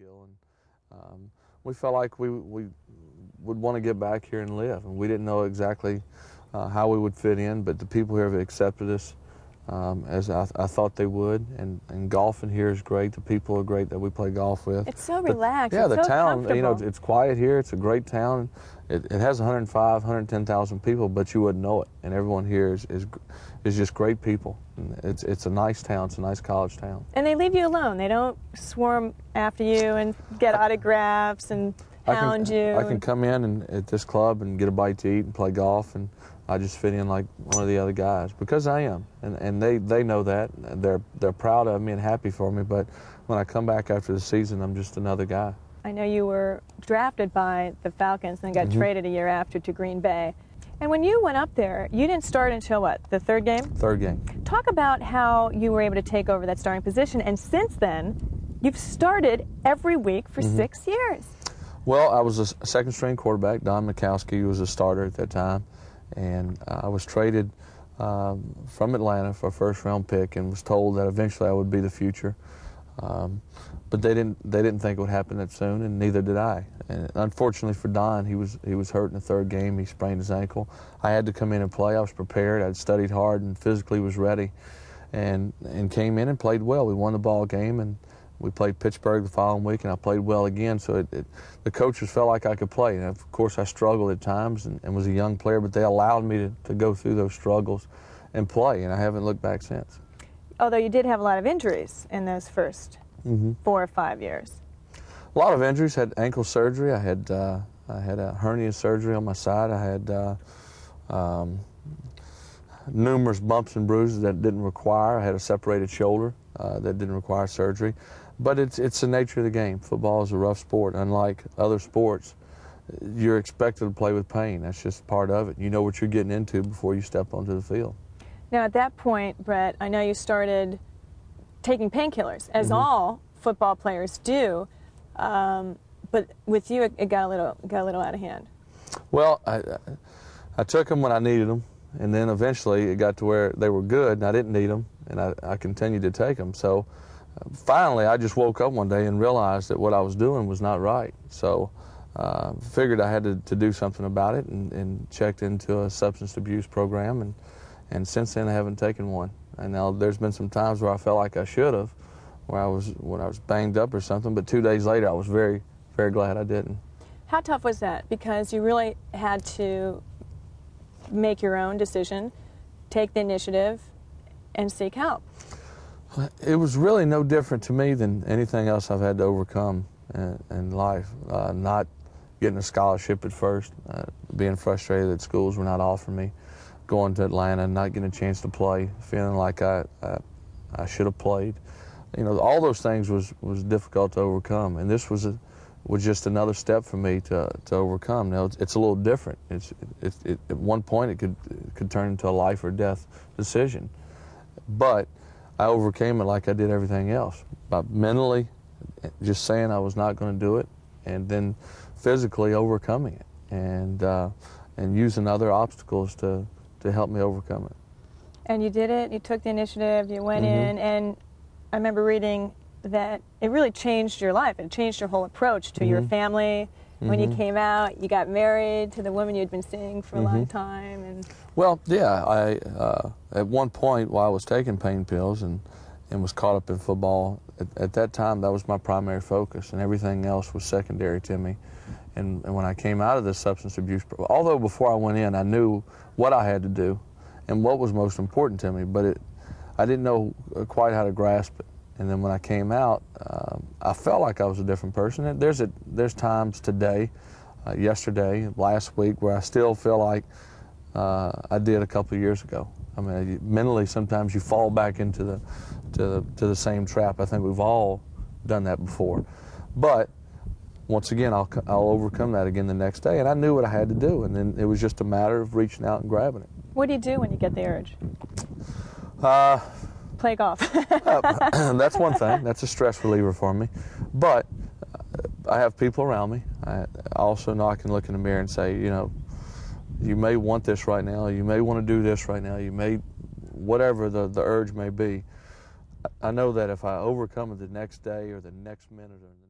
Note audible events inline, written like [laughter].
Kill, and um, we felt like we we would want to get back here and live, and we didn't know exactly uh, how we would fit in, but the people here have accepted us um, as I, I, thought they would. And, and golfing here is great. The people are great that we play golf with. It's so relaxed. The, yeah, it's the so town. You know, it's quiet here. It's a great town. It, it has 105, 110,000 people, but you wouldn't know it. And everyone here is is, is just great people. And it's it's a nice town. It's a nice college town. And they leave you alone. They don't swarm after you and get autographs and hound I can, you. I can come in and at this club and get a bite to eat and play golf and I just fit in like one of the other guys because I am, and and they they know that they're they're proud of me and happy for me. But when I come back after the season, I'm just another guy. I know you were drafted by the Falcons and got mm-hmm. traded a year after to Green Bay. And when you went up there, you didn't start until what? The third game? Third game. Talk about how you were able to take over that starting position. And since then, you've started every week for mm-hmm. six years. Well, I was a second string quarterback. Don Majkowski was a starter at that time and I was traded um, from Atlanta for a first round pick and was told that eventually I would be the future. Um, but they didn't they didn't think it would happen that soon, and neither did I. And unfortunately for Don, he was he was hurt in the third game. He sprained his ankle. I had to come in and play. I was prepared. I'd studied hard and physically was ready, and and came in and played well. We won the ball game and we played Pittsburgh the following week, and I played well again. So it, it, the coaches felt like I could play. And of course, I struggled at times and, and was a young player, but they allowed me to, to go through those struggles and play, and I haven't looked back since. Although you did have a lot of injuries in those 1st mm-hmm. four or five years. A lot of injuries. Had ankle surgery. I had uh, I had a hernia surgery on my side. I had uh, um, numerous bumps and bruises that didn't require. I had a separated shoulder uh, that didn't require surgery. But it's it's the nature of the game. Football is a rough sport. Unlike other sports, you're expected to play with pain. That's just part of it. You know what you're getting into before you step onto the field. Now, at that point, Brett, I know you started taking painkillers, as mm-hmm. all football players do. Um, but with you, it, it, got a little got a little out of hand. Well, I I took them when I needed them, and then eventually it got to where they were good, and I didn't need them, and I, I continued to take them. So finally, I just woke up one day and realized that what I was doing was not right. So, uh, figured I had to, to, do something about it and, and, checked into a substance abuse program. And, and since then, I haven't taken one. And now there's been some times where I felt like I should have, where I was when I was banged up or something. But two days later, I was very, very glad I didn't. How tough was that? Because you really had to make your own decision, take the initiative, and seek help. It was really no different to me than anything else I've had to overcome in, in life. Uh, not getting a scholarship at first, uh, being frustrated that schools were not offering me, going to Atlanta, not getting a chance to play, feeling like I, I, I should have played. You know, all those things was, was difficult to overcome, and this was a, was just another step for me to, to overcome. Now it's, it's a little different. It's, it, it, at one point it could it could turn into a life or death decision, but I overcame it like I did everything else by mentally just saying I was not going to do it, and then physically overcoming it, and uh, and using other obstacles to to help me overcome it. And you did it. You took the initiative. You went mm-hmm. in, and I remember reading that it really changed your life. It changed your whole approach to mm-hmm. your family, when mm-hmm. you came out, you got married to the woman you'd been seeing for a mm-hmm. long time, and well, yeah, I uh, at one point while I was taking pain pills and and was caught up in football, at, at, that time that was my primary focus, and everything else was secondary to me. And, and when I came out of this substance abuse, program, although before I went in, I knew what I had to do and what was most important to me, but it, I didn't know quite how to grasp it. And then when I came out, um, I felt like I was a different person. There's a, there's times today, uh, yesterday, last week, where I still feel like uh, I did a couple of years ago. I mean, mentally, sometimes you fall back into the to the, to the same trap. I think we've all done that before, but once again, I'll I'll overcome that again the next day. And I knew what I had to do, and then it was just a matter of reaching out and grabbing it. What do you do when you get the urge? Uh, play golf. [laughs] uh, [clears throat] that's one thing. That's a stress reliever for me. But uh, I have people around me. I also know I can look in the mirror and say, you know, you may want this right now. You may want to do this right now. You may, whatever the, the urge may be. I know that if I overcome it the next day or the next minute or the